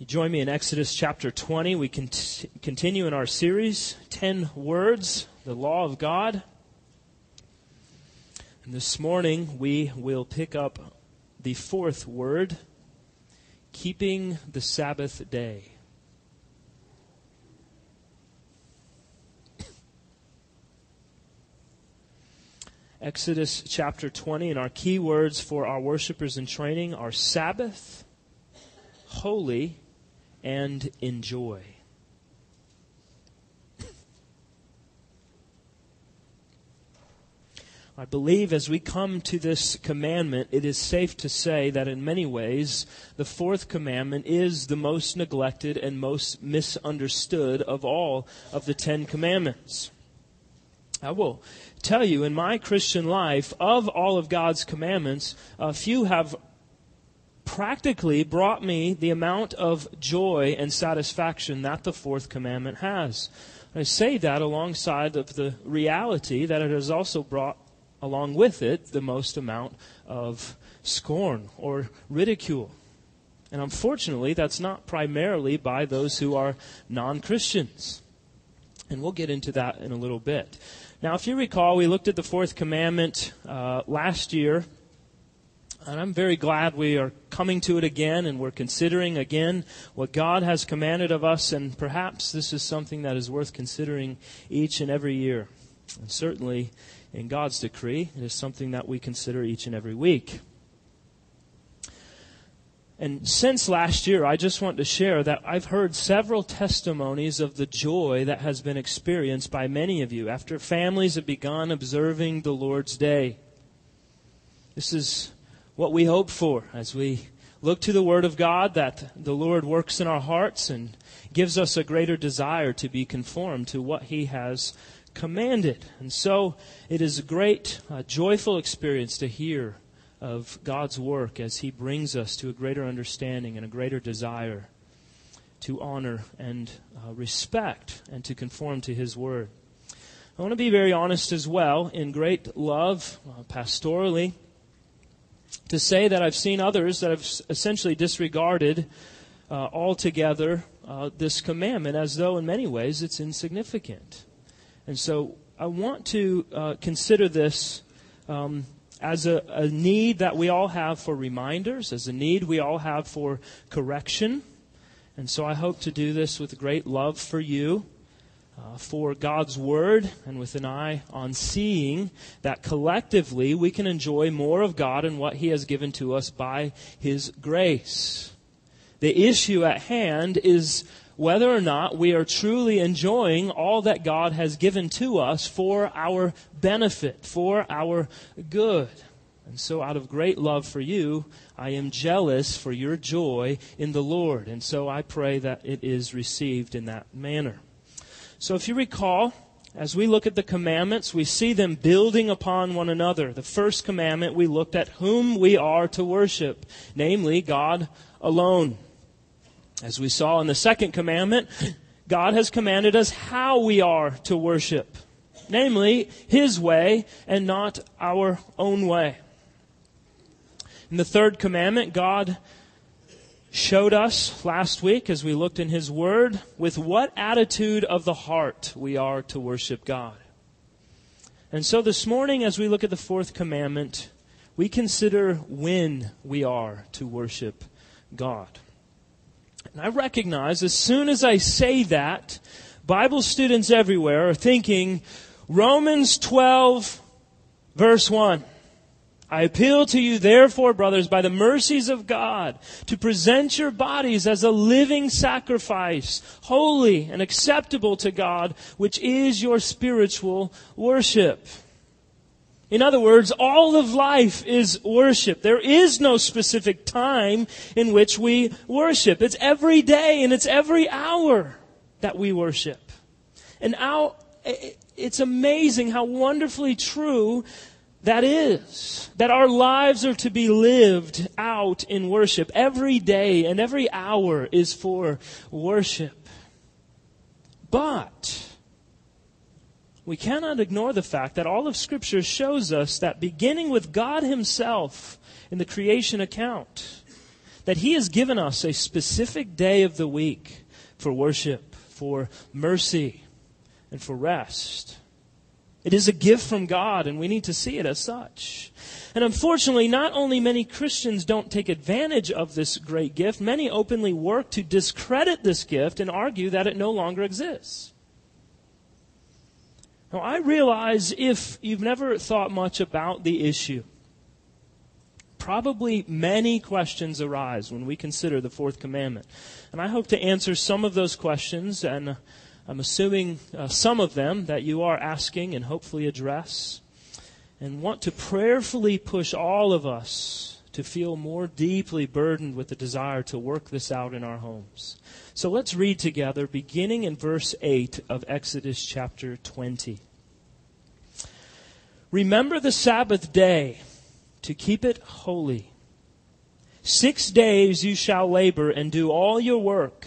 you join me in Exodus chapter 20, we cont- continue in our series, 10 Words, the Law of God. And this morning we will pick up the fourth word, keeping the Sabbath day. Exodus chapter 20, and our key words for our worshipers in training are Sabbath, holy, and enjoy. I believe as we come to this commandment, it is safe to say that in many ways, the fourth commandment is the most neglected and most misunderstood of all of the Ten Commandments. I will tell you, in my Christian life, of all of God's commandments, a few have practically brought me the amount of joy and satisfaction that the fourth commandment has. I say that alongside of the reality that it has also brought along with it the most amount of scorn or ridicule. And unfortunately, that's not primarily by those who are non Christians. And we'll get into that in a little bit. Now, if you recall, we looked at the fourth commandment uh, last year and I'm very glad we are coming to it again and we're considering again what God has commanded of us. And perhaps this is something that is worth considering each and every year. And certainly in God's decree, it is something that we consider each and every week. And since last year, I just want to share that I've heard several testimonies of the joy that has been experienced by many of you after families have begun observing the Lord's Day. This is what we hope for as we look to the Word of God that the Lord works in our hearts and gives us a greater desire to be conformed to what He has commanded. And so it is a great, uh, joyful experience to hear of God's work as He brings us to a greater understanding and a greater desire to honor and uh, respect and to conform to His Word. I want to be very honest as well, in great love, uh, pastorally to say that I've seen others that have essentially disregarded uh, altogether uh, this commandment as though in many ways it's insignificant. And so I want to uh, consider this um, as a, a need that we all have for reminders, as a need we all have for correction. And so I hope to do this with great love for you uh, for God's Word and with an eye on seeing that collectively we can enjoy more of God and what He has given to us by His grace. The issue at hand is whether or not we are truly enjoying all that God has given to us for our benefit, for our good. And so, out of great love for you, I am jealous for your joy in the Lord. And so, I pray that it is received in that manner. So if you recall, as we look at the commandments, we see them building upon one another. The first commandment, we looked at whom we are to worship, namely God alone. As we saw in the second commandment, God has commanded us how we are to worship, namely His way and not our own way. In the third commandment, God showed us last week as we looked in His Word with what attitude of the heart we are to worship God. And so this morning, as we look at the fourth commandment, we consider when we are to worship God. And I recognize as soon as I say that, Bible students everywhere are thinking, Romans 12, verse 1. I appeal to you, therefore, brothers, by the mercies of God, to present your bodies as a living sacrifice, holy and acceptable to God, which is your spiritual worship. In other words, all of life is worship. There is no specific time in which we worship. It's every day and it's every hour that we worship. And now, it's amazing how wonderfully true that is, that our lives are to be lived out in worship. Every day and every hour is for worship. But, we cannot ignore the fact that all of Scripture shows us that beginning with God Himself in the creation account, that He has given us a specific day of the week for worship, for mercy, and for rest. It is a gift from God, and we need to see it as such. And unfortunately, not only many Christians don't take advantage of this great gift, many openly work to discredit this gift and argue that it no longer exists. Now, I realize if you've never thought much about the issue, probably many questions arise when we consider the fourth commandment. And I hope to answer some of those questions, and I'm assuming uh, some of them that you are asking and hopefully address, and want to prayerfully push all of us to feel more deeply burdened with the desire to work this out in our homes. So let's read together, beginning in verse 8 of Exodus chapter 20. Remember the Sabbath day to keep it holy. Six days you shall labor and do all your work,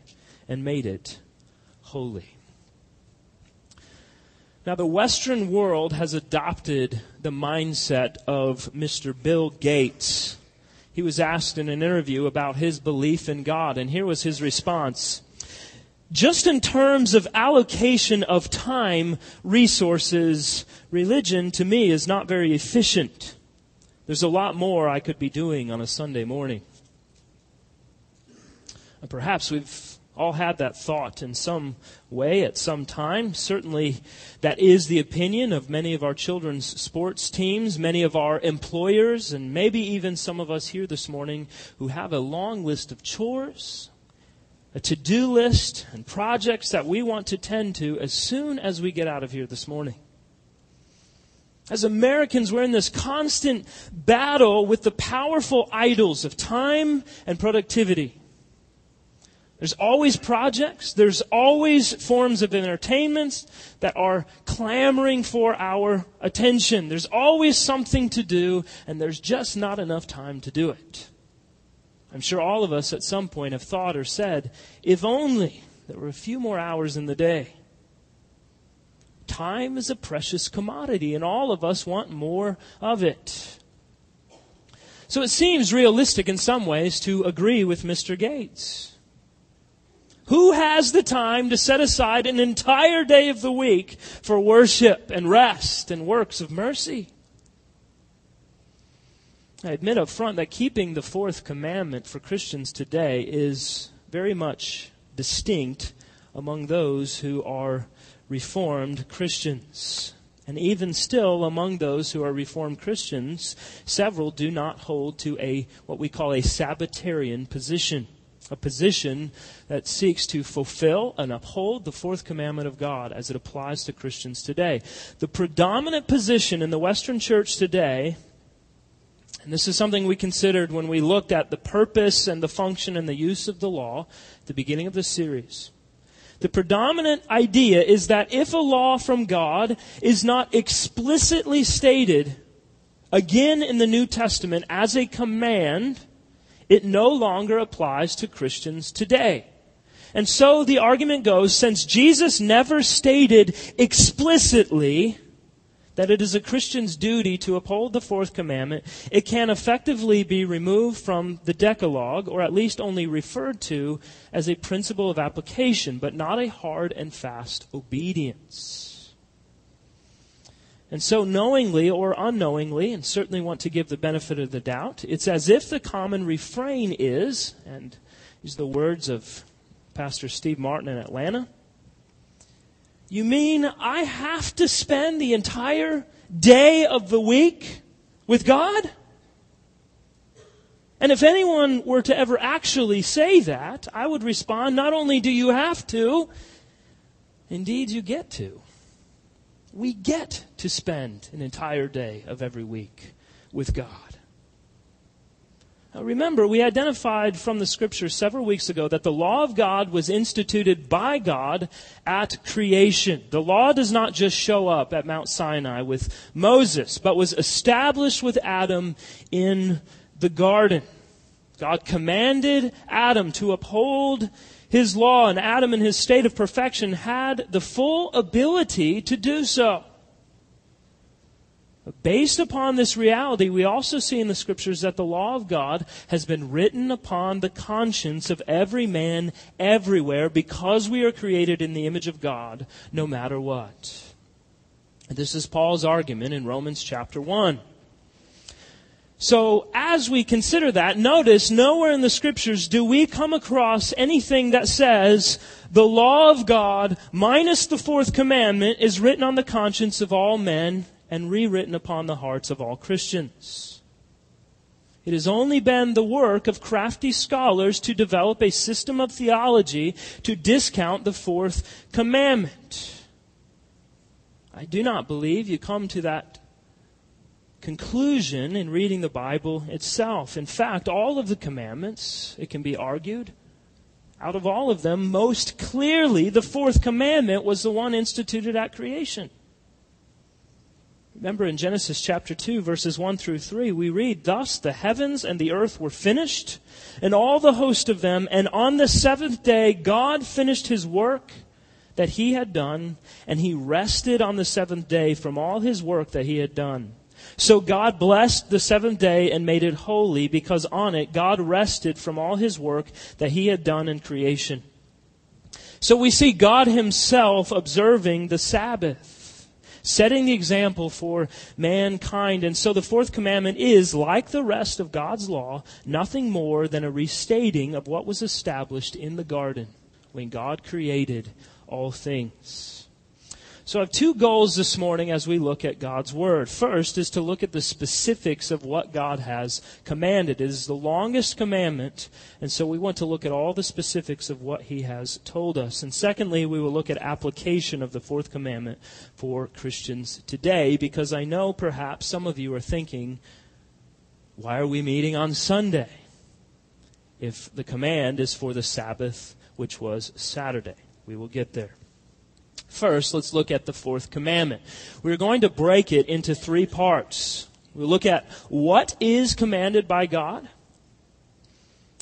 and made it holy. Now, the Western world has adopted the mindset of Mr. Bill Gates. He was asked in an interview about his belief in God, and here was his response just in terms of allocation of time, resources, religion to me is not very efficient. There's a lot more I could be doing on a Sunday morning. And perhaps we've all had that thought in some way at some time. Certainly, that is the opinion of many of our children's sports teams, many of our employers, and maybe even some of us here this morning who have a long list of chores, a to do list and projects that we want to tend to as soon as we get out of here this morning. As Americans, we're in this constant battle with the powerful idols of time and productivity. There's always projects, there's always forms of entertainment that are clamoring for our attention. There's always something to do, and there's just not enough time to do it. I'm sure all of us at some point have thought or said, if only there were a few more hours in the day. Time is a precious commodity, and all of us want more of it. So it seems realistic in some ways to agree with Mr. Gates. Who has the time to set aside an entire day of the week for worship and rest and works of mercy? I admit up front that keeping the fourth commandment for Christians today is very much distinct among those who are Reformed Christians. And even still, among those who are Reformed Christians, several do not hold to a what we call a Sabbatarian position, a position that seeks to fulfill and uphold the fourth commandment of God as it applies to Christians today. The predominant position in the Western Church today and this is something we considered when we looked at the purpose and the function and the use of the law at the beginning of the series. The predominant idea is that if a law from God is not explicitly stated again in the New Testament as a command, it no longer applies to Christians today. And so the argument goes, since Jesus never stated explicitly that it is a Christian's duty to uphold the fourth commandment, it can effectively be removed from the Decalogue, or at least only referred to as a principle of application, but not a hard and fast obedience. And so, knowingly or unknowingly, and certainly want to give the benefit of the doubt, it's as if the common refrain is, and use the words of Pastor Steve Martin in Atlanta, you mean I have to spend the entire day of the week with God? And if anyone were to ever actually say that, I would respond, not only do you have to, indeed you get to. We get to spend an entire day of every week with God. Now remember, we identified from the scripture several weeks ago that the law of God was instituted by God at creation. The law does not just show up at Mount Sinai with Moses, but was established with Adam in the garden. God commanded Adam to uphold his law, and Adam, in his state of perfection, had the full ability to do so. Based upon this reality, we also see in the scriptures that the law of God has been written upon the conscience of every man everywhere because we are created in the image of God no matter what. This is Paul's argument in Romans chapter 1. So, as we consider that, notice nowhere in the scriptures do we come across anything that says the law of God minus the fourth commandment is written on the conscience of all men and rewritten upon the hearts of all Christians. It has only been the work of crafty scholars to develop a system of theology to discount the fourth commandment. I do not believe you come to that conclusion in reading the Bible itself. In fact, all of the commandments, it can be argued, out of all of them, most clearly the fourth commandment was the one instituted at creation. Remember in Genesis chapter 2, verses 1 through 3, we read, Thus the heavens and the earth were finished, and all the host of them, and on the seventh day God finished his work that he had done, and he rested on the seventh day from all his work that he had done. So God blessed the seventh day and made it holy, because on it God rested from all his work that he had done in creation. So we see God himself observing the Sabbath setting the example for mankind. And so the fourth commandment is, like the rest of God's law, nothing more than a restating of what was established in the garden when God created all things. So I have two goals this morning as we look at God's Word. First is to look at the specifics of what God has commanded. It is the longest commandment, and so we want to look at all the specifics of what He has told us. And secondly, we will look at application of the fourth commandment for Christians today, because I know perhaps some of you are thinking, why are we meeting on Sunday? If the command is for the Sabbath, which was Saturday. We will get there. First, let's look at the fourth commandment. We're going to break it into three parts. We'll look at what is commanded by God.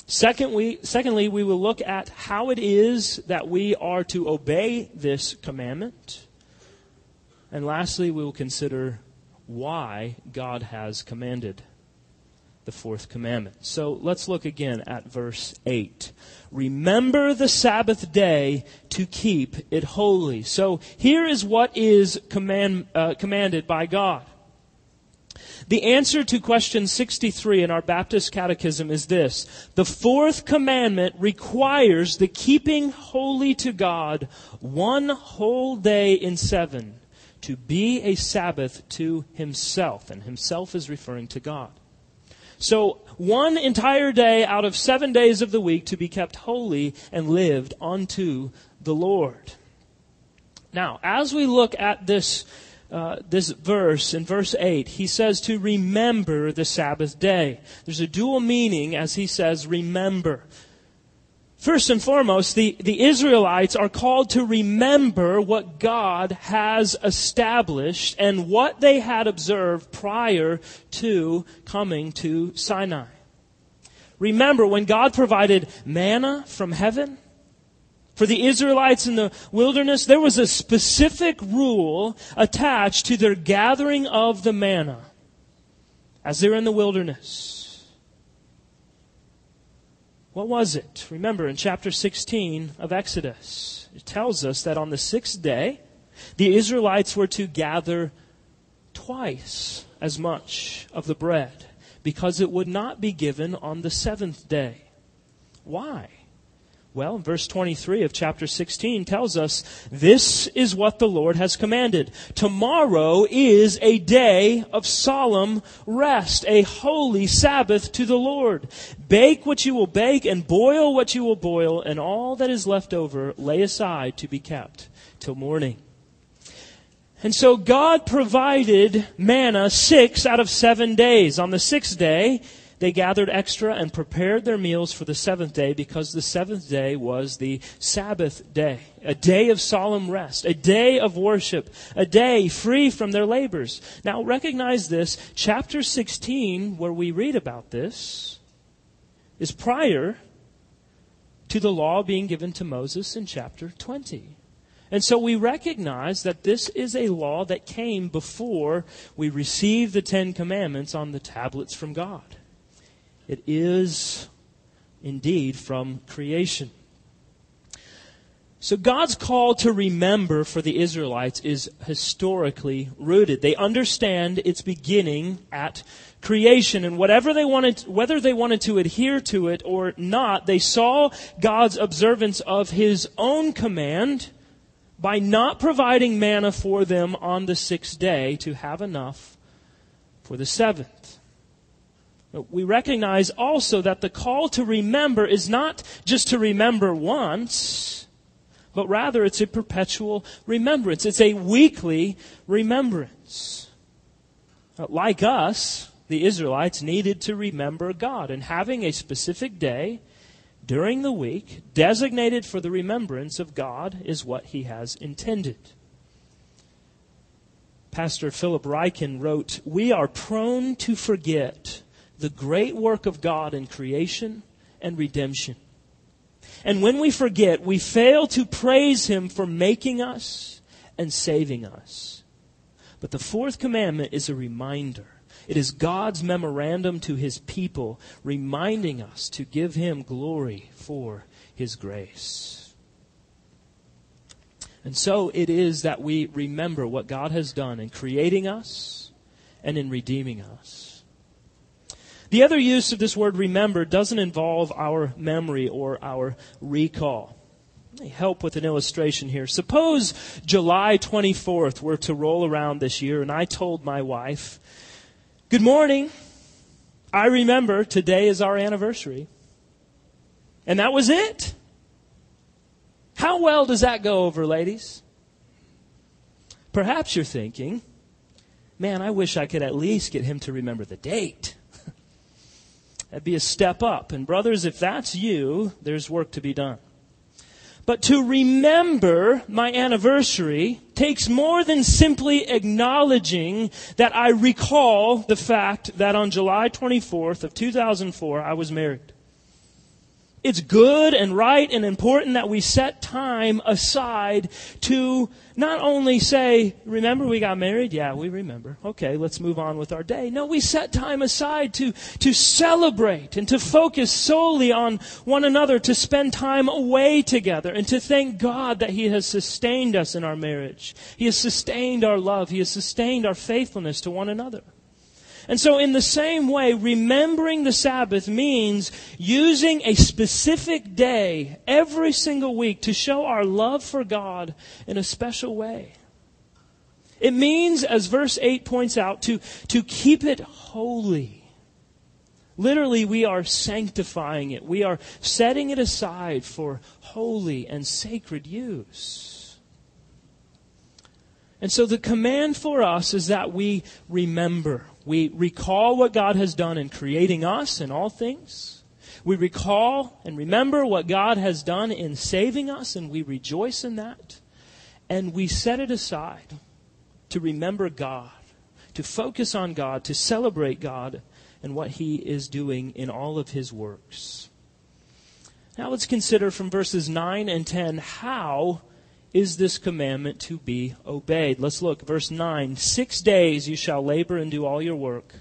Second, we, secondly, we will look at how it is that we are to obey this commandment. And lastly, we will consider why God has commanded the fourth commandment. So let's look again at verse 8. Remember the Sabbath day to keep it holy. So here is what is command, uh, commanded by God. The answer to question 63 in our Baptist Catechism is this. The fourth commandment requires the keeping holy to God one whole day in seven to be a Sabbath to himself. And himself is referring to God. So, one entire day out of seven days of the week to be kept holy and lived unto the Lord. Now, as we look at this, uh, this verse in verse 8, he says to remember the Sabbath day. There's a dual meaning as he says remember. First and foremost, the, the Israelites are called to remember what God has established and what they had observed prior to coming to Sinai. Remember when God provided manna from heaven? For the Israelites in the wilderness, there was a specific rule attached to their gathering of the manna as they're in the wilderness. What was it? Remember in chapter 16 of Exodus, it tells us that on the sixth day, the Israelites were to gather twice as much of the bread because it would not be given on the seventh day. Why? Well, verse 23 of chapter 16 tells us, this is what the Lord has commanded. Tomorrow is a day of solemn rest, a holy Sabbath to the Lord. Bake what you will bake and boil what you will boil, and all that is left over lay aside to be kept till morning. And so God provided manna six out of seven days. On the sixth day, they gathered extra and prepared their meals for the seventh day because the seventh day was the Sabbath day, a day of solemn rest, a day of worship, a day free from their labors. Now recognize this. Chapter 16, where we read about this, is prior to the law being given to Moses in chapter 20. And so we recognize that this is a law that came before we received the Ten Commandments on the tablets from God. It is indeed from creation. So God's call to remember for the Israelites is historically rooted. They understand its beginning at creation and whatever they wanted, whether they wanted to adhere to it or not, they saw God's observance of His own command by not providing manna for them on the sixth day to have enough for the seventh. We recognize also that the call to remember is not just to remember once, but rather it's a perpetual remembrance. It's a weekly remembrance. Uh, like us, the Israelites needed to remember God, and having a specific day during the week designated for the remembrance of God is what he has intended. Pastor Philip Ryken wrote, We are prone to forget the great work of God in creation and redemption. And when we forget, we fail to praise Him for making us and saving us. But the fourth commandment is a reminder it is God's memorandum to his people, reminding us to give him glory for his grace. And so it is that we remember what God has done in creating us and in redeeming us. The other use of this word remember doesn't involve our memory or our recall. Let me help with an illustration here. Suppose July 24th were to roll around this year and I told my wife Good morning. I remember today is our anniversary. And that was it. How well does that go over, ladies? Perhaps you're thinking, man, I wish I could at least get him to remember the date. That'd be a step up. And brothers, if that's you, there's work to be done. But to remember my anniversary takes more than simply acknowledging that I recall the fact that on July 24th of 2004 I was married. It's good and right and important that we set time aside to not only say, remember we got married? Yeah, we remember. Okay, let's move on with our day. No, we set time aside to, to celebrate and to focus solely on one another, to spend time away together and to thank God that He has sustained us in our marriage. He has sustained our love. He has sustained our faithfulness to one another. And so, in the same way, remembering the Sabbath means using a specific day every single week to show our love for God in a special way. It means, as verse 8 points out, to, to keep it holy. Literally, we are sanctifying it. We are setting it aside for holy and sacred use. And so the command for us is that we remember. We recall what God has done in creating us in all things. We recall and remember what God has done in saving us, and we rejoice in that. And we set it aside to remember God, to focus on God, to celebrate God and what He is doing in all of His works. Now let's consider from verses 9 and 10 how is this commandment to be obeyed? Let's look. Verse 9 Six days you shall labor and do all your work,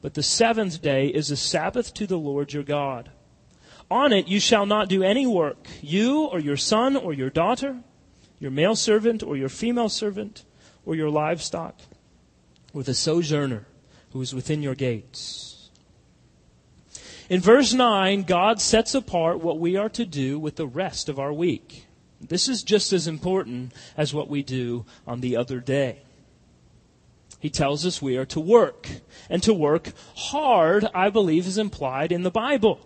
but the seventh day is a Sabbath to the Lord your God. On it you shall not do any work, you or your son or your daughter, your male servant or your female servant, or your livestock, or the sojourner who is within your gates. In verse 9, God sets apart what we are to do with the rest of our week. This is just as important as what we do on the other day. He tells us we are to work. And to work hard, I believe, is implied in the Bible.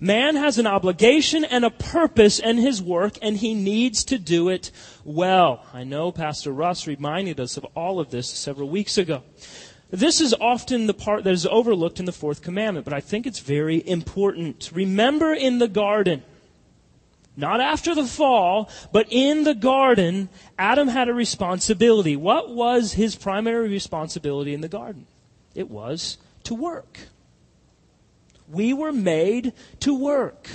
Man has an obligation and a purpose in his work, and he needs to do it well. I know Pastor Russ reminded us of all of this several weeks ago. This is often the part that is overlooked in the fourth commandment, but I think it's very important. Remember in the garden, not after the fall, but in the garden, Adam had a responsibility. What was his primary responsibility in the garden? It was to work. We were made to work.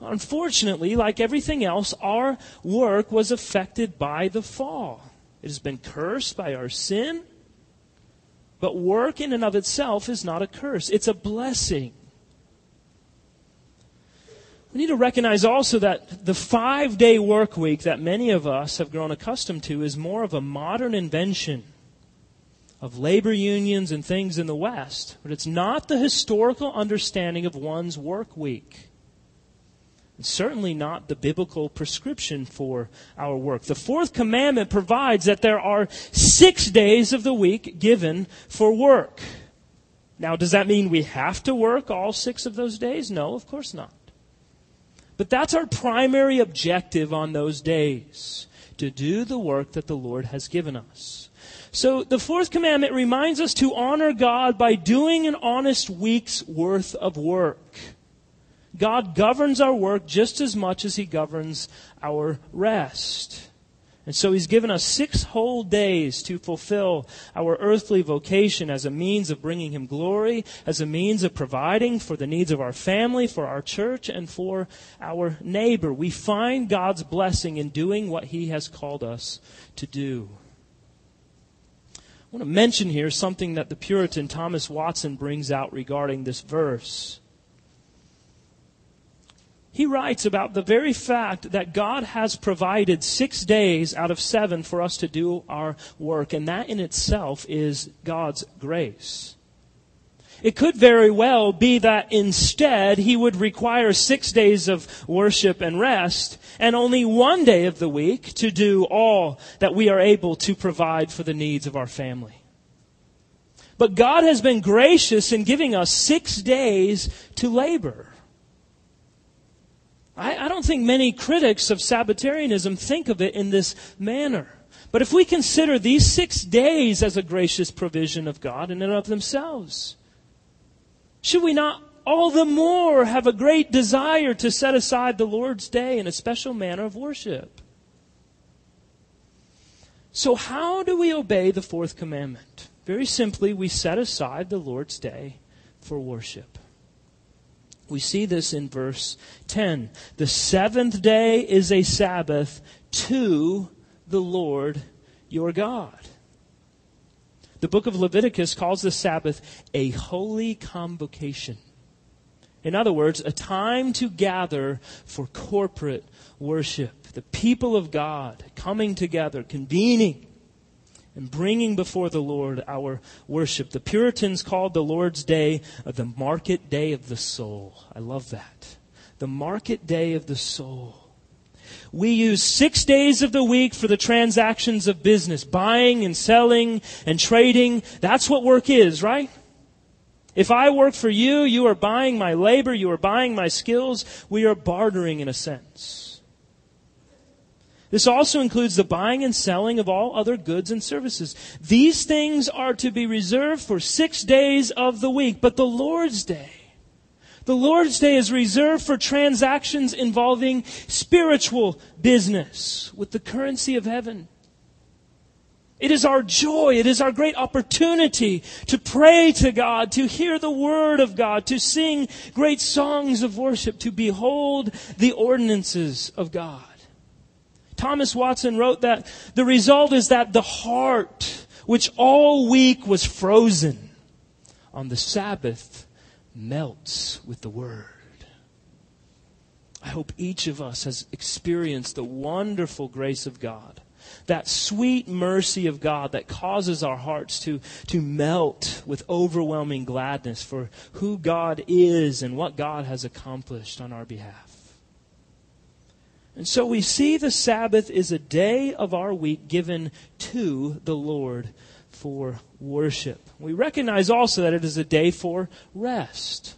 Unfortunately, like everything else, our work was affected by the fall. It has been cursed by our sin. But work in and of itself is not a curse, it's a blessing. We need to recognize also that the five day work week that many of us have grown accustomed to is more of a modern invention of labor unions and things in the West, but it's not the historical understanding of one's work week certainly not the biblical prescription for our work. The fourth commandment provides that there are six days of the week given for work. Now, does that mean we have to work all six of those days? No, of course not. But that's our primary objective on those days to do the work that the Lord has given us. So the fourth commandment reminds us to honor God by doing an honest week's worth of work. God governs our work just as much as He governs our rest. And so He's given us six whole days to fulfill our earthly vocation as a means of bringing Him glory, as a means of providing for the needs of our family, for our church, and for our neighbor. We find God's blessing in doing what He has called us to do. I want to mention here something that the Puritan Thomas Watson brings out regarding this verse he writes about the very fact that God has provided six days out of seven for us to do our work, and that in itself is God's grace. It could very well be that instead he would require six days of worship and rest and only one day of the week to do all that we are able to provide for the needs of our family. But God has been gracious in giving us six days to labor. I, I don't think many critics of Sabbatarianism think of it in this manner. But if we consider these six days as a gracious provision of God in and of themselves, should we not all the more have a great desire to set aside the Lord's day in a special manner of worship? So, how do we obey the fourth commandment? Very simply, we set aside the Lord's day for worship. We see this in verse 10. The seventh day is a Sabbath to the Lord your God. The book of Leviticus calls the Sabbath a holy convocation. In other words, a time to gather for corporate worship. The people of God coming together, convening and bringing before the Lord our worship. The Puritans called the Lord's Day uh, the market day of the soul. I love that. The market day of the soul. We use six days of the week for the transactions of business, buying and selling and trading. That's what work is, right? If I work for you, you are buying my labor, you are buying my skills. We are bartering in a sense. This also includes the buying and selling of all other goods and services. These things are to be reserved for six days of the week, but the Lord's Day, the Lord's Day is reserved for transactions involving spiritual business with the currency of heaven. It is our joy. It is our great opportunity to pray to God, to hear the word of God, to sing great songs of worship, to behold the ordinances of God. Thomas Watson wrote that the result is that the heart, which all week was frozen, on the Sabbath melts with the Word. I hope each of us has experienced the wonderful grace of God, that sweet mercy of God that causes our hearts to, to melt with overwhelming gladness for who God is and what God has accomplished on our behalf. And so we see the Sabbath is a day of our week given to the Lord for worship. We recognize also that it is a day for rest.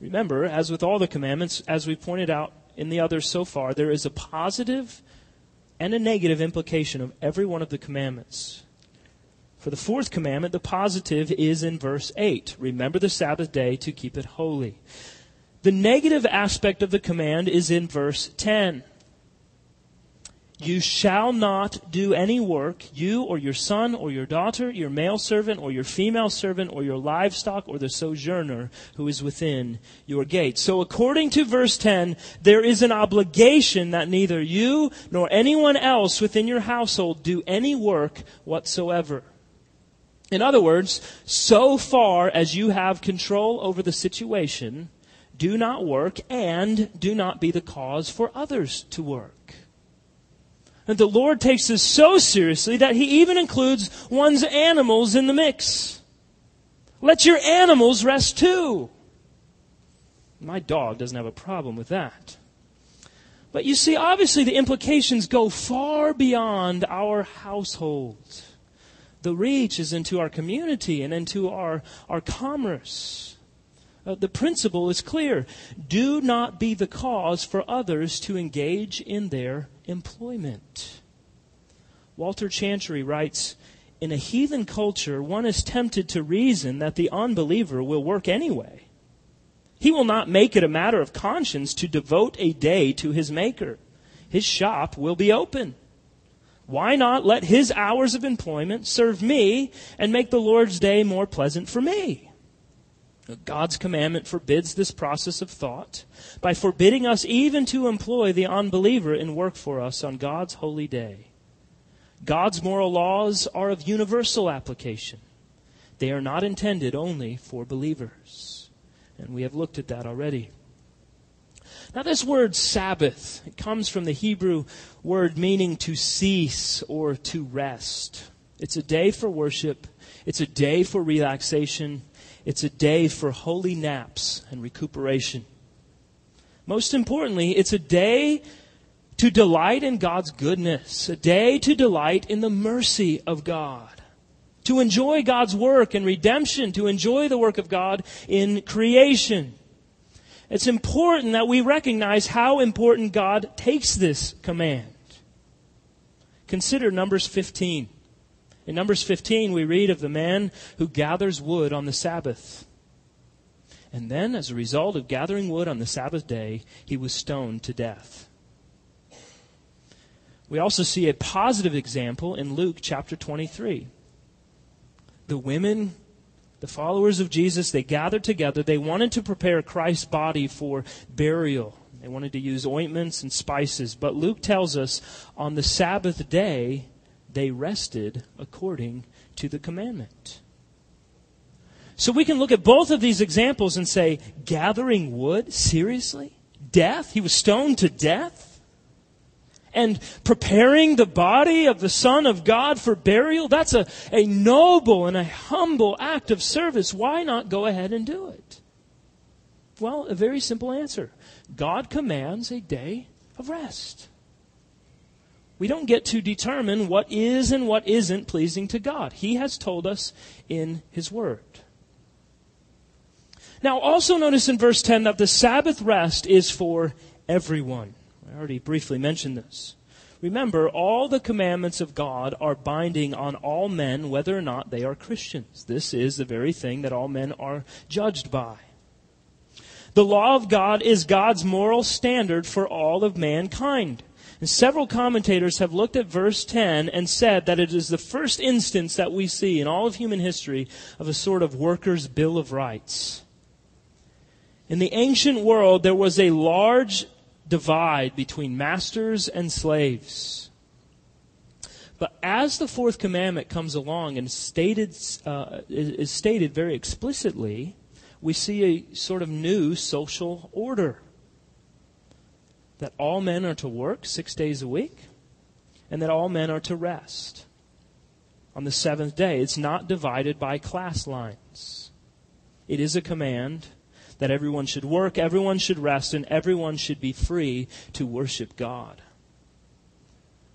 Remember, as with all the commandments, as we pointed out in the others so far, there is a positive and a negative implication of every one of the commandments. For the fourth commandment, the positive is in verse 8. Remember the Sabbath day to keep it holy. The negative aspect of the command is in verse 10. You shall not do any work, you or your son or your daughter, your male servant or your female servant or your livestock or the sojourner who is within your gate. So according to verse 10, there is an obligation that neither you nor anyone else within your household do any work whatsoever. In other words, so far as you have control over the situation, do not work and do not be the cause for others to work. And the Lord takes this so seriously that He even includes one's animals in the mix. Let your animals rest too. My dog doesn't have a problem with that. But you see, obviously the implications go far beyond our household. The reach is into our community and into our, our commerce. Uh, the principle is clear. Do not be the cause for others to engage in their employment. Walter Chantry writes, in a heathen culture, one is tempted to reason that the unbeliever will work anyway. He will not make it a matter of conscience to devote a day to his Maker. His shop will be open. Why not let his hours of employment serve me and make the Lord's day more pleasant for me? God's commandment forbids this process of thought by forbidding us even to employ the unbeliever in work for us on God's holy day. God's moral laws are of universal application. They are not intended only for believers. And we have looked at that already. Now, this word Sabbath it comes from the Hebrew word meaning to cease or to rest. It's a day for worship, it's a day for relaxation, it's a day for holy naps and recuperation. Most importantly, it's a day to delight in God's goodness, a day to delight in the mercy of God, to enjoy God's work and redemption, to enjoy the work of God in creation. It's important that we recognize how important God takes this command. Consider Numbers 15. In Numbers 15, we read of the man who gathers wood on the Sabbath. And then, as a result of gathering wood on the Sabbath day, he was stoned to death. We also see a positive example in Luke chapter 23. The women, the followers of Jesus, they gathered together. They wanted to prepare Christ's body for burial. They wanted to use ointments and spices. But Luke tells us on the Sabbath day, they rested according to the commandment. So we can look at both of these examples and say, gathering wood? Seriously? Death? He was stoned to death? And preparing the body of the Son of God for burial? That's a, a noble and a humble act of service. Why not go ahead and do it? Well, a very simple answer. God commands a day of rest we don't get to determine what is and what isn't pleasing to God. He has told us in His Word. Now, also notice in verse 10 that the Sabbath rest is for everyone. I already briefly mentioned this. Remember, all the commandments of God are binding on all men, whether or not they are Christians. This is the very thing that all men are judged by. The law of God is God's moral standard for all of mankind. And several commentators have looked at verse 10 and said that it is the first instance that we see in all of human history of a sort of workers' bill of rights. In the ancient world, there was a large divide between masters and slaves. But as the fourth commandment comes along and stated, uh, is stated very explicitly, we see a sort of new social order that all men are to work six days a week and that all men are to rest on the seventh day. It's not divided by class lines. It is a command that everyone should work, everyone should rest, and everyone should be free to worship God.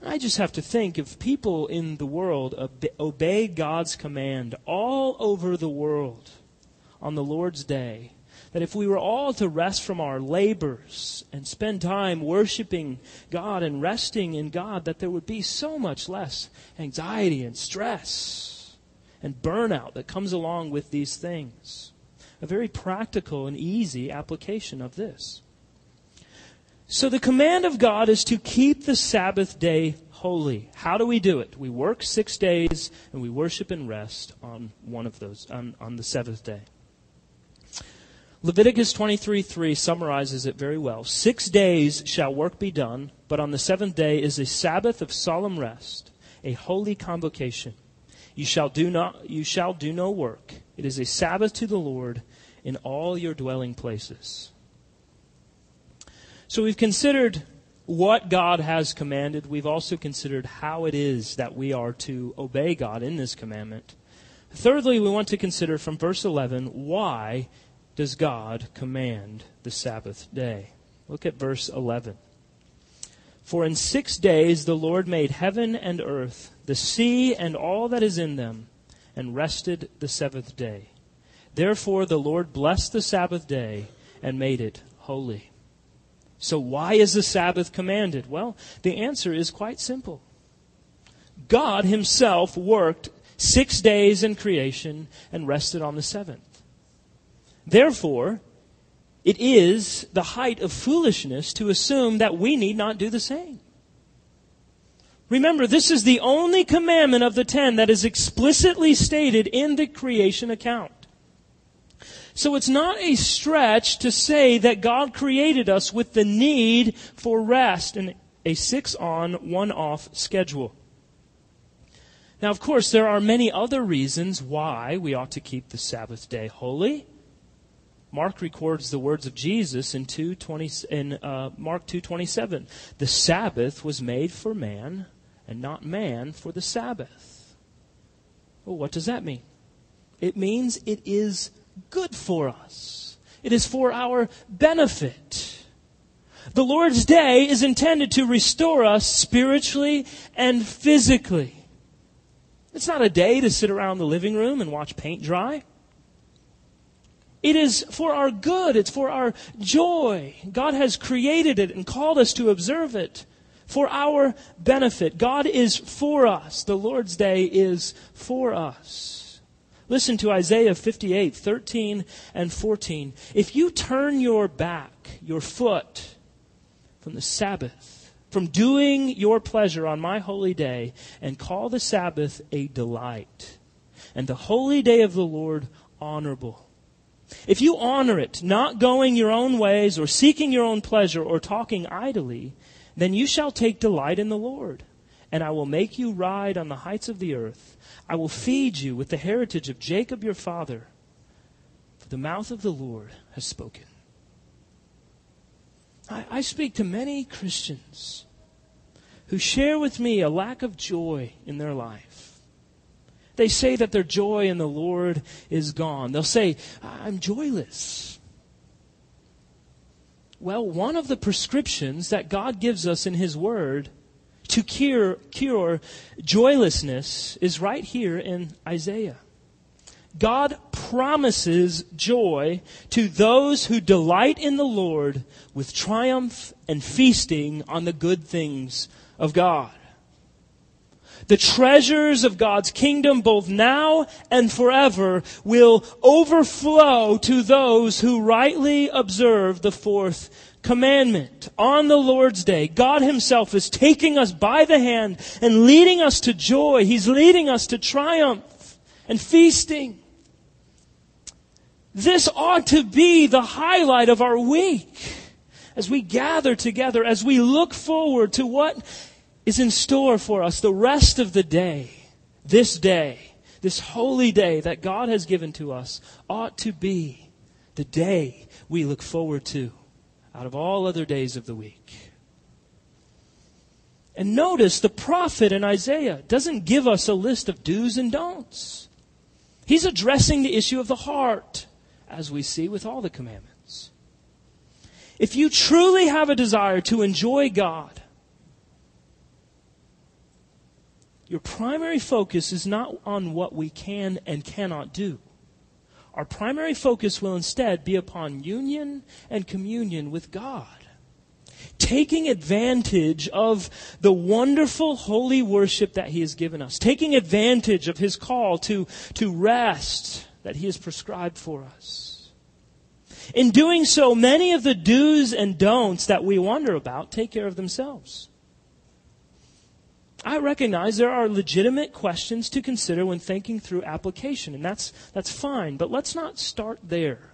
I just have to think if people in the world obey God's command all over the world on the Lord's day, that if we were all to rest from our labors and spend time worshiping God and resting in God, that there would be so much less anxiety and stress. and burnout that comes along with these things. A very practical and easy application of this. So the command of God is to keep the Sabbath day holy. How do we do it? We work six days and we worship and rest on one of those, on, on the seventh day. Leviticus 23:3 summarizes it very well. Six days shall work be done, but on the seventh day is a Sabbath of solemn rest, a holy convocation. You shall do not you shall do no work. It is a Sabbath to the Lord in all your dwelling places. So we've considered what God has commanded. We've also considered how it is that we are to obey God in this commandment. Thirdly, we want to consider from verse 11 why does God command the Sabbath day? Look at verse 11. For in six days the Lord made heaven and earth, the sea and all that is in them, and rested the seventh day. Therefore the Lord blessed the Sabbath day and made it holy. So why is the Sabbath commanded? Well, the answer is quite simple. God himself worked six days in creation and rested on the seventh. Therefore, it is the height of foolishness to assume that we need not do the same. Remember, this is the only commandment of the ten that is explicitly stated in the creation account. So it's not a stretch to say that God created us with the need for rest and a six on, one off schedule. Now, of course, there are many other reasons why we ought to keep the Sabbath day holy. Mark records the words of Jesus in, 220, in uh, Mark 2.27. The Sabbath was made for man, and not man for the Sabbath. Well, what does that mean? It means it is good for us. It is for our benefit. The Lord's day is intended to restore us spiritually and physically. It's not a day to sit around the living room and watch paint dry. It is for our good. It's for our joy. God has created it and called us to observe it for our benefit. God is for us. The Lord's day is for us. Listen to Isaiah 58, 13 and 14. If you turn your back, your foot, from the Sabbath, from doing your pleasure on my holy day, and call the Sabbath a delight, and the holy day of the Lord honorable, if you honor it, not going your own ways or seeking your own pleasure or talking idly, then you shall take delight in the Lord. And I will make you ride on the heights of the earth. I will feed you with the heritage of Jacob your father. For the mouth of the Lord has spoken. I, I speak to many Christians who share with me a lack of joy in their life. They say that their joy in the Lord is gone. They'll say, I'm joyless. Well, one of the prescriptions that God gives us in His Word to cure, cure joylessness is right here in Isaiah. God promises joy to those who delight in the Lord with triumph and feasting on the good things of God. The treasures of God's kingdom, both now and forever, will overflow to those who rightly observe the fourth commandment. On the Lord's day, God Himself is taking us by the hand and leading us to joy. He's leading us to triumph and feasting. This ought to be the highlight of our week as we gather together, as we look forward to what is in store for us the rest of the day, this day, this holy day that God has given to us, ought to be the day we look forward to out of all other days of the week. And notice the prophet in Isaiah doesn't give us a list of do's and don'ts. He's addressing the issue of the heart, as we see with all the commandments. If you truly have a desire to enjoy God, Your primary focus is not on what we can and cannot do. Our primary focus will instead be upon union and communion with God. taking advantage of the wonderful holy worship that He has given us, taking advantage of His call to, to rest that He has prescribed for us. In doing so, many of the do's and don'ts that we wonder about take care of themselves. I recognize there are legitimate questions to consider when thinking through application, and that's, that's fine, but let's not start there.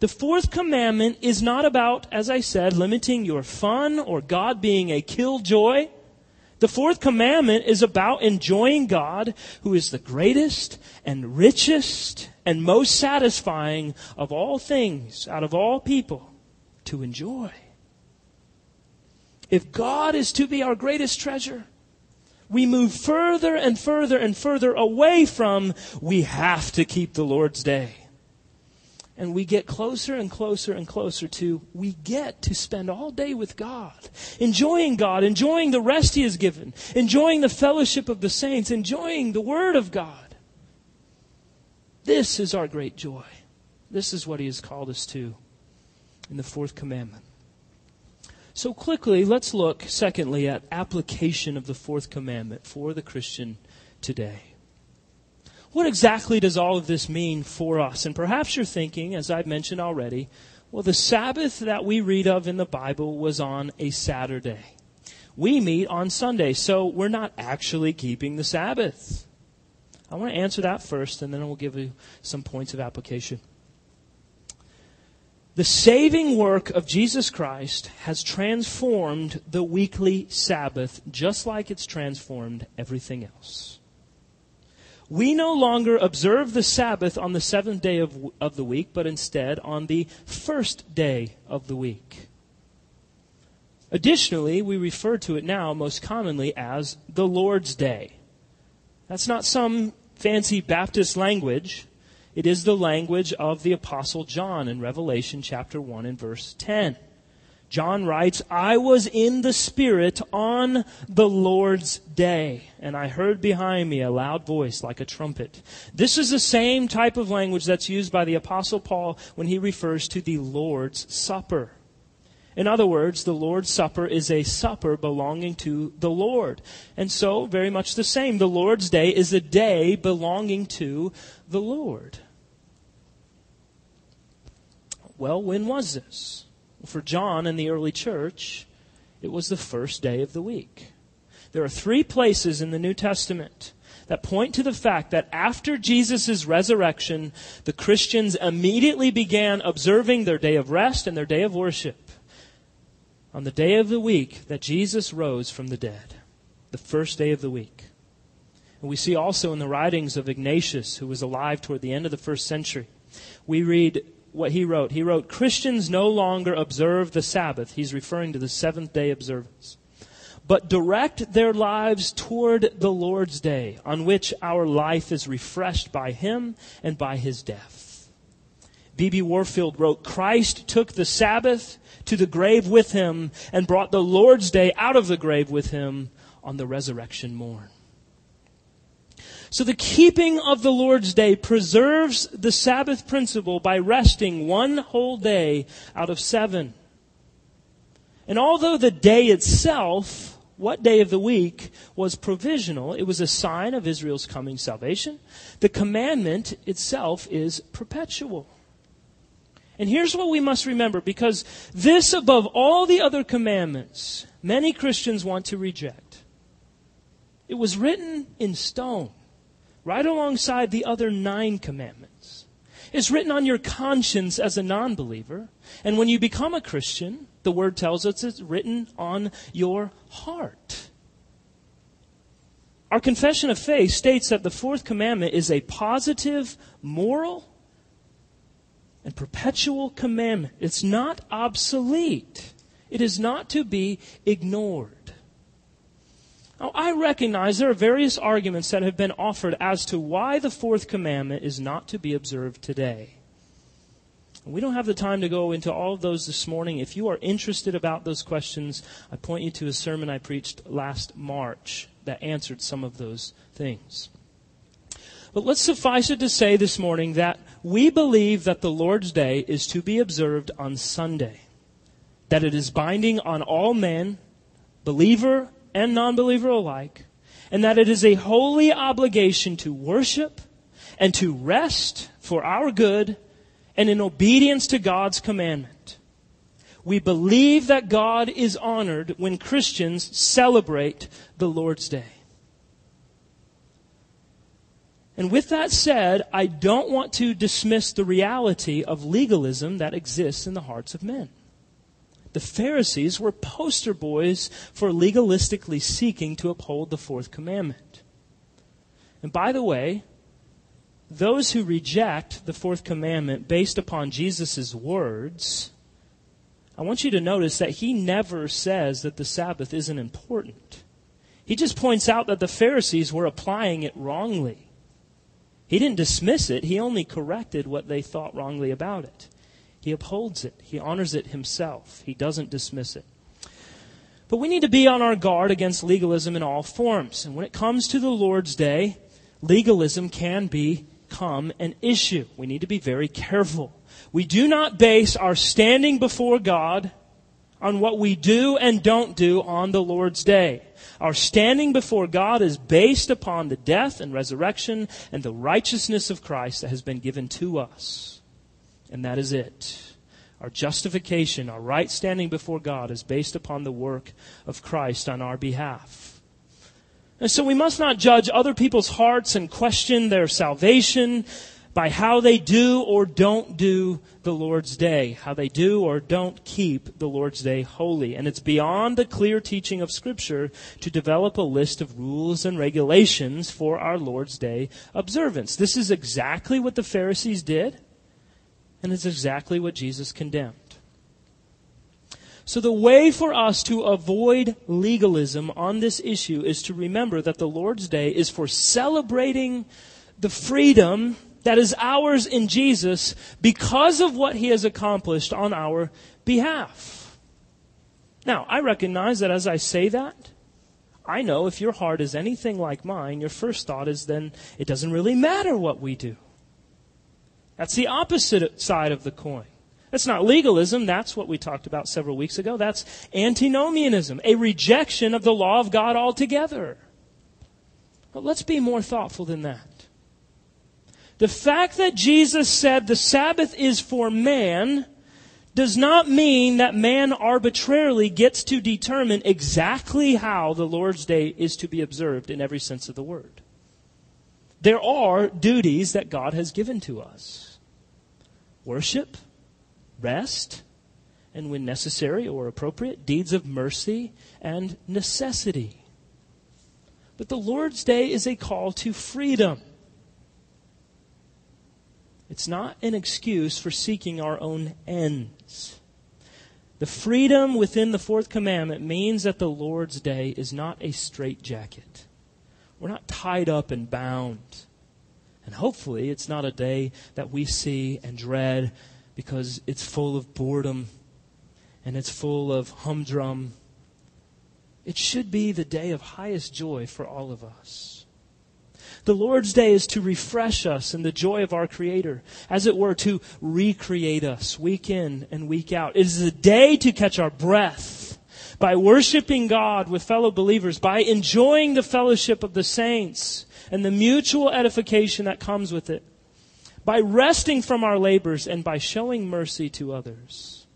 The fourth commandment is not about, as I said, limiting your fun or God being a killjoy. The fourth commandment is about enjoying God, who is the greatest and richest and most satisfying of all things out of all people to enjoy. If God is to be our greatest treasure, we move further and further and further away from we have to keep the Lord's day. And we get closer and closer and closer to we get to spend all day with God, enjoying God, enjoying the rest He has given, enjoying the fellowship of the saints, enjoying the Word of God. This is our great joy. This is what He has called us to in the fourth commandment. So, quickly, let's look, secondly, at application of the fourth commandment for the Christian today. What exactly does all of this mean for us? And perhaps you're thinking, as I've mentioned already, well, the Sabbath that we read of in the Bible was on a Saturday. We meet on Sunday, so we're not actually keeping the Sabbath. I want to answer that first, and then we'll give you some points of application. The saving work of Jesus Christ has transformed the weekly Sabbath just like it's transformed everything else we no longer observe the Sabbath on the seventh day of, of the week, but instead on the first day of the week. Additionally, we refer to it now most commonly as the Lord's Day. That's not some fancy Baptist language. It is the language of the Apostle John in Revelation chapter 1 and verse 10. John writes, I was in the Spirit on the Lord's day, and I heard behind me a loud voice like a trumpet. This is the same type of language that's used by the Apostle Paul when he refers to the Lord's Supper. In other words, the Lord's Supper is a supper belonging to the Lord. And so, very much the same. The Lord's Day is a day belonging to the Lord. Well, when was this? For John and the early church, it was the first day of the week. There are three places in the New Testament that point to the fact that after Jesus' resurrection, the Christians immediately began observing their day of rest and their day of worship on the day of the week that Jesus rose from the dead, the first day of the week. And we see also in the writings of Ignatius, who was alive toward the end of the first century, we read what he wrote. He wrote, Christians no longer observe the Sabbath. He's referring to the seventh day observance. But direct their lives toward the Lord's day, on which our life is refreshed by Him and by His death. B.B. Warfield wrote, Christ took the Sabbath to the grave with Him and brought the Lord's day out of the grave with Him on the resurrection morn. So the keeping of the Lord's day preserves the Sabbath principle by resting one whole day out of seven. And although the day itself, what day of the week, was provisional, it was a sign of Israel's coming salvation, the commandment itself is perpetual. And here's what we must remember because this, above all the other commandments, many Christians want to reject. It was written in stone right alongside the other nine commandments. It's written on your conscience as a non believer. And when you become a Christian, the word tells us it's written on your heart. Our confession of faith states that the fourth commandment is a positive, moral, and perpetual commandment. It's not obsolete. It is not to be ignored. Now, I recognize there are various arguments that have been offered as to why the fourth commandment is not to be observed today. We don't have the time to go into all of those this morning. If you are interested about those questions, I point you to a sermon I preached last March that answered some of those things. But let's suffice it to say this morning that we believe that the Lord's Day is to be observed on Sunday that it is binding on all men, believer and non believer alike, and that it is a holy obligation to worship and to rest for our good and in obedience to God's commandment. We believe that God is honored when Christians celebrate the Lord's Day. And with that said, I don't want to dismiss the reality of legalism that exists in the hearts of men. The Pharisees were poster boys for legalistically seeking to uphold the fourth commandment. And by the way, those who reject the fourth commandment based upon Jesus' words, I want you to notice that he never says that the Sabbath isn't important. He just points out that the Pharisees were applying it wrongly. He didn't dismiss it, he only corrected what they thought wrongly about it. He upholds it, he honors it himself, he doesn't dismiss it. But we need to be on our guard against legalism in all forms. And when it comes to the Lord's Day, legalism can become an issue. We need to be very careful. We do not base our standing before God on what we do and don't do on the Lord's Day. Our standing before God is based upon the death and resurrection and the righteousness of Christ that has been given to us. And that is it. Our justification, our right standing before God is based upon the work of Christ on our behalf. And so we must not judge other people's hearts and question their salvation by how they do or don't do the Lord's Day, how they do or don't keep the Lord's Day holy. And it's beyond the clear teaching of Scripture to develop a list of rules and regulations for our Lord's Day observance. This is exactly what the Pharisees did, and it's exactly what Jesus condemned. So, the way for us to avoid legalism on this issue is to remember that the Lord's Day is for celebrating the freedom that is ours in Jesus because of what he has accomplished on our behalf. Now, I recognize that as I say that, I know if your heart is anything like mine, your first thought is then it doesn't really matter what we do. That's the opposite side of the coin. That's not legalism. That's what we talked about several weeks ago. That's antinomianism, a rejection of the law of God altogether. But let's be more thoughtful than that. The fact that Jesus said the Sabbath is for man does not mean that man arbitrarily gets to determine exactly how the Lord's Day is to be observed in every sense of the word. There are duties that God has given to us worship, rest, and when necessary or appropriate, deeds of mercy and necessity. But the Lord's Day is a call to freedom. It's not an excuse for seeking our own ends. The freedom within the fourth commandment means that the Lord's day is not a straitjacket. We're not tied up and bound. And hopefully, it's not a day that we see and dread because it's full of boredom and it's full of humdrum. It should be the day of highest joy for all of us. The Lord's Day is to refresh us in the joy of our Creator, as it were, to recreate us week in and week out. It is a day to catch our breath by worshiping God with fellow believers, by enjoying the fellowship of the saints and the mutual edification that comes with it, by resting from our labors, and by showing mercy to others.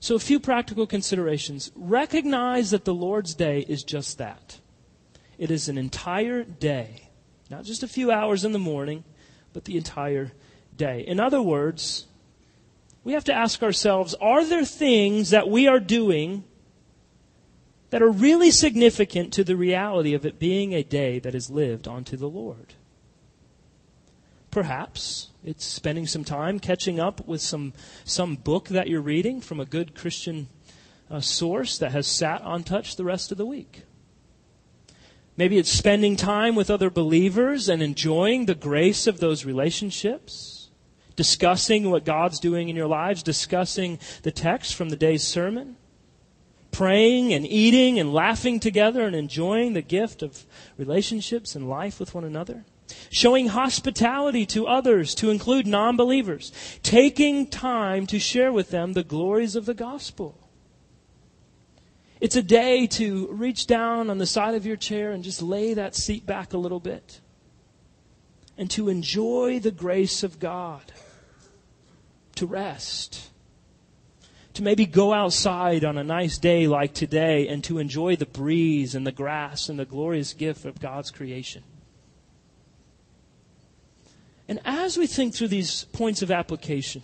So, a few practical considerations. Recognize that the Lord's Day is just that. It is an entire day, not just a few hours in the morning, but the entire day. In other words, we have to ask ourselves are there things that we are doing that are really significant to the reality of it being a day that is lived unto the Lord? Perhaps it's spending some time catching up with some, some book that you're reading from a good Christian uh, source that has sat untouched the rest of the week. Maybe it's spending time with other believers and enjoying the grace of those relationships, discussing what God's doing in your lives, discussing the text from the day's sermon, praying and eating and laughing together and enjoying the gift of relationships and life with one another. showing hospitality to others, to include non believers, taking time to share with them the glories of the gospel. It's a day to reach down on the side of your chair and just lay that seat back a little bit and to enjoy the grace of God, to rest, to maybe go outside on a nice day like today and to enjoy the breeze and the grass and the glorious gift of God's creation. And as we think through these points of application,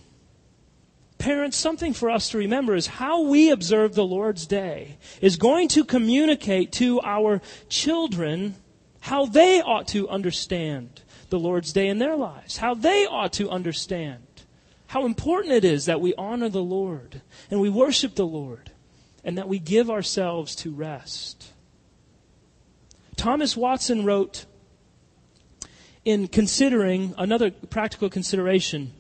parents, something for us to remember is how we observe the Lord's Day is going to communicate to our children how they ought to understand the Lord's Day in their lives, how they ought to understand how important it is that we honor the Lord and we worship the Lord and that we give ourselves to rest. Thomas Watson wrote, in considering another practical consideration,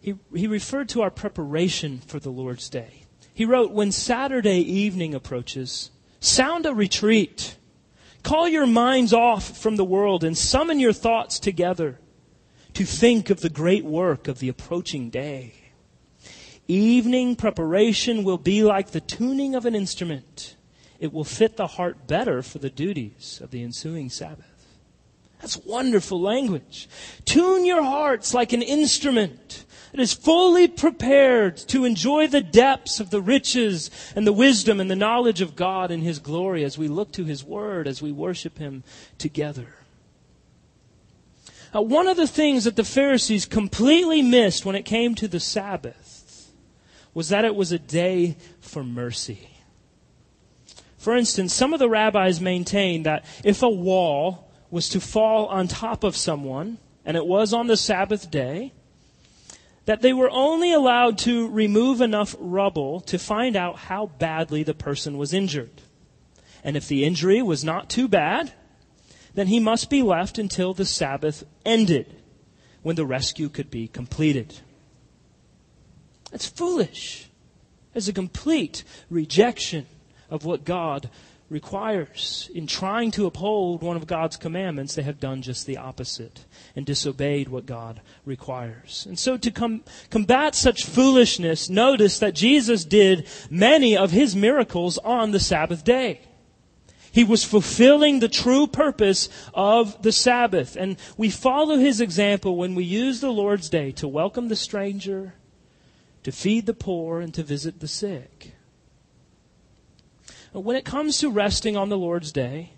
he, he referred to our preparation for the Lord's Day. He wrote, When Saturday evening approaches, sound a retreat. Call your minds off from the world and summon your thoughts together to think of the great work of the approaching day. Evening preparation will be like the tuning of an instrument. It will fit the heart better for the duties of the ensuing Sabbath. That's wonderful language. Tune your hearts like an instrument that is fully prepared to enjoy the depths of the riches and the wisdom and the knowledge of God and His glory as we look to His Word, as we worship Him together. Now, one of the things that the Pharisees completely missed when it came to the Sabbath was that it was a day for mercy. For instance, some of the rabbis maintained that if a wall was to fall on top of someone, and it was on the Sabbath day, that they were only allowed to remove enough rubble to find out how badly the person was injured. And if the injury was not too bad, then he must be left until the Sabbath ended, when the rescue could be completed. That's foolish. It's a complete rejection of what God requires. In trying to uphold one of God's commandments, they have done just the opposite and disobeyed what God requires. And so to com- combat such foolishness, notice that Jesus did many of his miracles on the Sabbath day. He was fulfilling the true purpose of the Sabbath. And we follow his example when we use the Lord's day to welcome the stranger, to feed the poor, and to visit the sick. When it comes to resting on the Lord's day,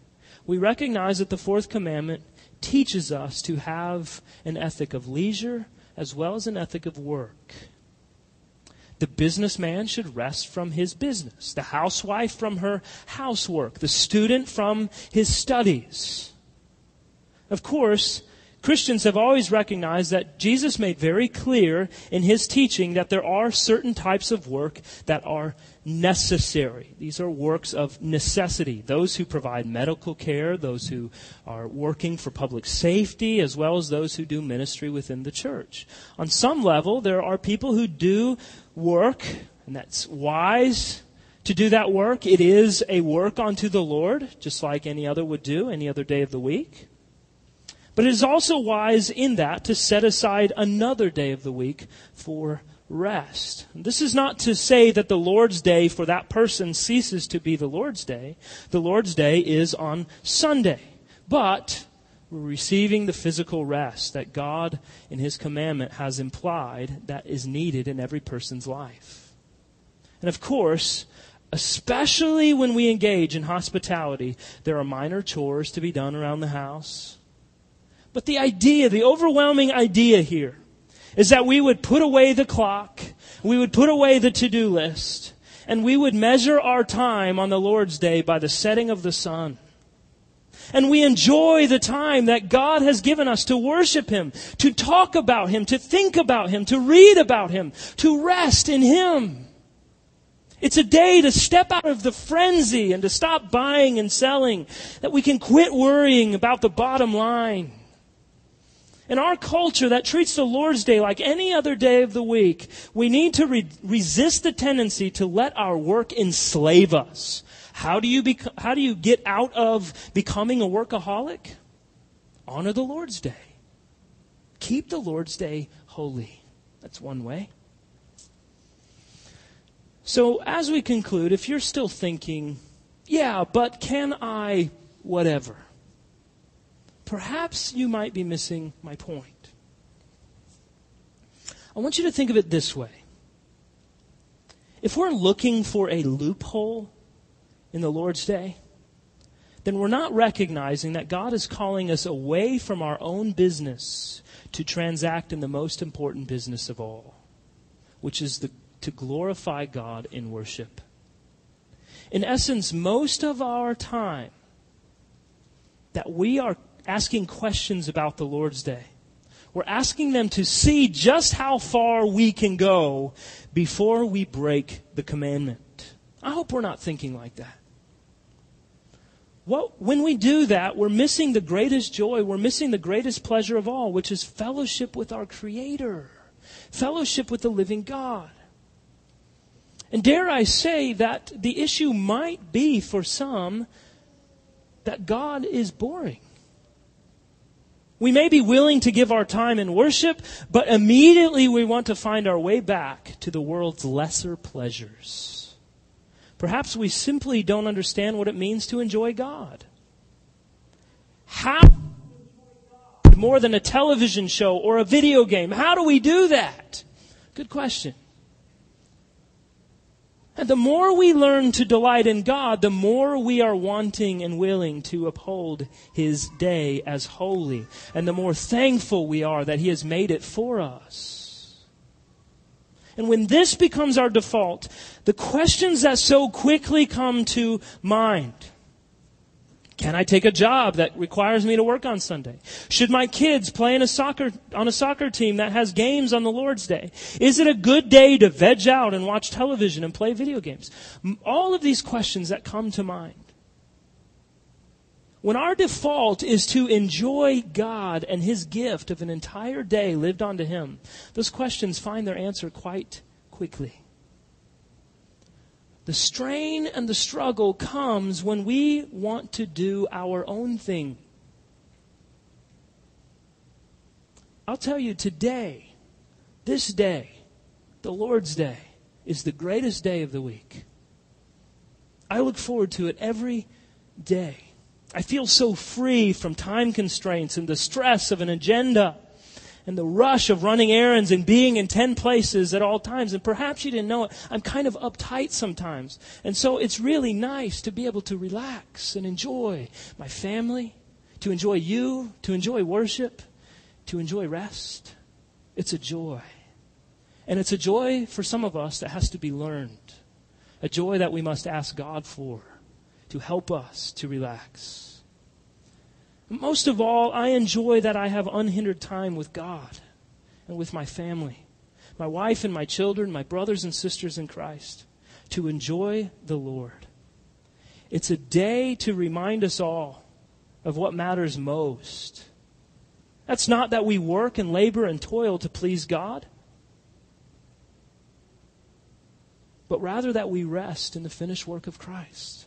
we recognize that the fourth commandment teaches us to have an ethic of leisure as well as an ethic of work. The businessman should rest from his business, the housewife from her housework, the student from his studies. Of course, Christians have always recognized that Jesus made very clear in his teaching that there are certain types of work that are necessary. These are works of necessity. Those who provide medical care, those who are working for public safety, as well as those who do ministry within the church. On some level, there are people who do work, and that's wise to do that work. It is a work unto the Lord, just like any other would do, any other day of the week. But it is also wise in that to set aside another day of the week for rest. This is not to say that the Lord's day for that person ceases to be the Lord's day. The Lord's day is on Sunday. But we're receiving the physical rest that God in His commandment has implied that is needed in every person's life. And of course, especially when we engage in hospitality, there are minor chores to be done around the house but the idea, the overwhelming idea here, is that we would put away the clock, we would put away the to-do list, and we would measure our time on the Lord's day by the setting of the sun. And we enjoy the time that God has given us to worship Him, to talk about Him, to think about Him, to read about Him, to rest in Him. It's a day to step out of the frenzy and to stop buying and selling, that we can quit worrying about the bottom line in our culture that treats the Lord's Day like any other day of the week, we need to re- resist the tendency to let our work enslave us. How do you bec- how do you get out of becoming a workaholic? honor the Lord's day. Keep the Lord's day holy. That's one way. So, as we conclude, if you're still thinking, yeah, but can I whatever? Perhaps you might be missing my point. I want you to think of it this way. If we're looking for a loophole in the Lord's day, then we're not recognizing that God is calling us away from our own business to transact in the most important business of all, which is the, to glorify God in worship. In essence, most of our time that we are asking questions about the Lord's Day, we're asking them to see just how far we can go before we break the commandment. I hope we're not thinking like that. What, when we do that, we're missing the greatest joy, we're missing the greatest pleasure of all, which is fellowship with our Creator, fellowship with the living God. And dare I say that the issue might be for some that God is boring. We may be willing to give our time in worship, but immediately we want to find our way back to the world's lesser pleasures. Perhaps we simply don't understand what it means to enjoy God. How more than a television show or a video game? How do we do that? Good question. And the more we learn to delight in God, the more we are wanting and willing to uphold His day as holy, and the more thankful we are that He has made it for us. And when this becomes our default, the questions that so quickly come to mind can I take a job that requires me to work on Sunday? Should my kids play in a soccer, on a soccer team that has games on the Lord's Day? Is it a good day to veg out and watch television and play video games? All of these questions that come to mind. When our default is to enjoy God and His gift of an entire day lived unto Him, those questions find their answer quite quickly. The strain and the struggle comes when we want to do our own thing. I'll tell you today, this day, the Lord's Day, is the greatest day of the week. I look forward to it every day. I feel so free from time constraints and the stress of an agenda and the rush of running errands and being in 10 places at all times. And perhaps you didn't know it. I'm kind of uptight sometimes. And so it's really nice to be able to relax and enjoy my family, to enjoy you, to enjoy worship, to enjoy rest. It's a joy. And it's a joy for some of us that has to be learned. A joy that we must ask God for to help us to relax. Most of all, I enjoy that I have unhindered time with God and with my family, my wife and my children, my brothers and sisters in Christ, to enjoy the Lord. It's a day to remind us all of what matters most. That's not that we work and labor and toil to please God, but rather that we rest in the finished work of Christ.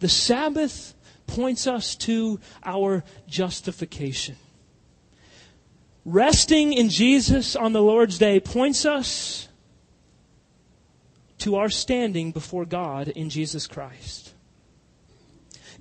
The Sabbath points us to our justification. Resting in Jesus on the Lord's day points us to our standing before God in Jesus Christ.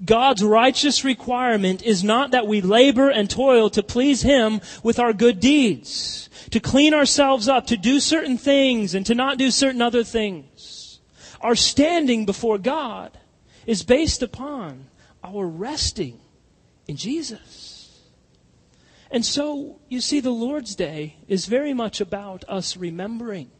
God's righteous requirement is not that we labor and toil to please Him with our good deeds, to clean ourselves up, to do certain things and to not do certain other things. Our standing before God is based upon our resting in Jesus. And so, you see, the Lord's Day is very much about us remembering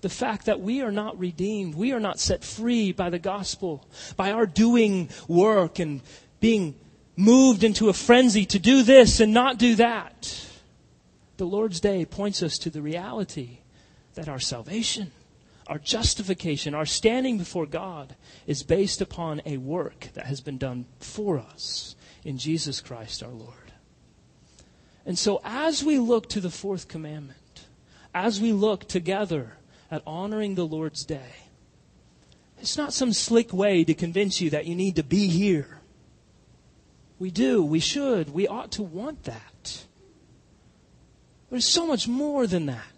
the fact that we are not redeemed. We are not set free by the gospel, by our doing work and being moved into a frenzy to do this and not do that. The Lord's Day points us to the reality that our salvation our justification, our standing before God is based upon a work that has been done for us in Jesus Christ our Lord. And so as we look to the fourth commandment, as we look together at honoring the Lord's day, it's not some slick way to convince you that you need to be here. We do. We should. We ought to want that. There's so much more than that.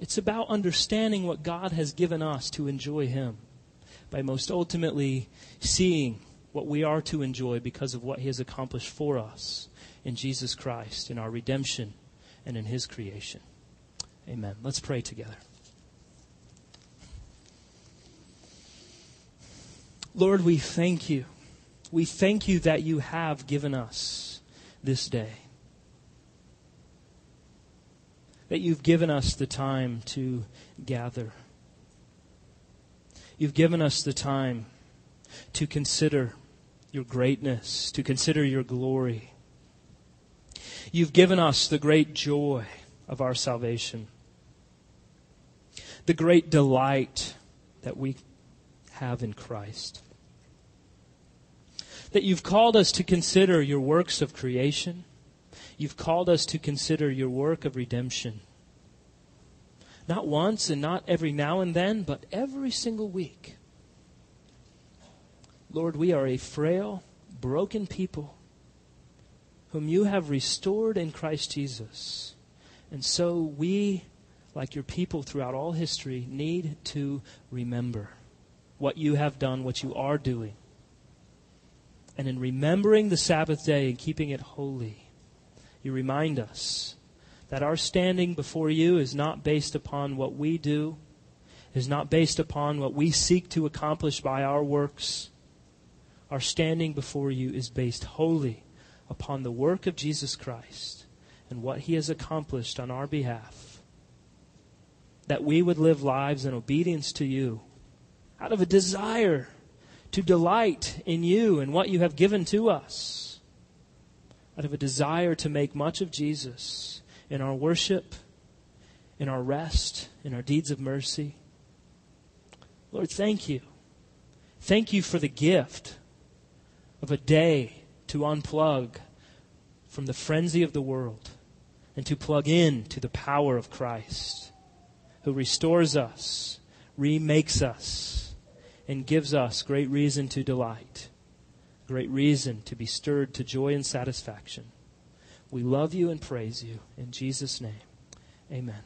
It's about understanding what God has given us to enjoy Him by most ultimately seeing what we are to enjoy because of what He has accomplished for us in Jesus Christ, in our redemption, and in His creation. Amen. Let's pray together. Lord, we thank you. We thank you that you have given us this day. That you've given us the time to gather. You've given us the time to consider your greatness, to consider your glory. You've given us the great joy of our salvation, the great delight that we have in Christ. That you've called us to consider your works of creation. You've called us to consider your work of redemption. Not once and not every now and then, but every single week. Lord, we are a frail, broken people whom you have restored in Christ Jesus. And so we, like your people throughout all history, need to remember what you have done, what you are doing. And in remembering the Sabbath day and keeping it holy, you remind us that our standing before you is not based upon what we do, is not based upon what we seek to accomplish by our works. Our standing before you is based wholly upon the work of Jesus Christ and what he has accomplished on our behalf. That we would live lives in obedience to you out of a desire to delight in you and what you have given to us, out of a desire to make much of Jesus in our worship, in our rest, in our deeds of mercy. Lord, thank you. Thank you for the gift of a day to unplug from the frenzy of the world and to plug in to the power of Christ, who restores us, remakes us, and gives us great reason to delight, great reason to be stirred to joy and satisfaction. We love you and praise you. In Jesus' name, amen.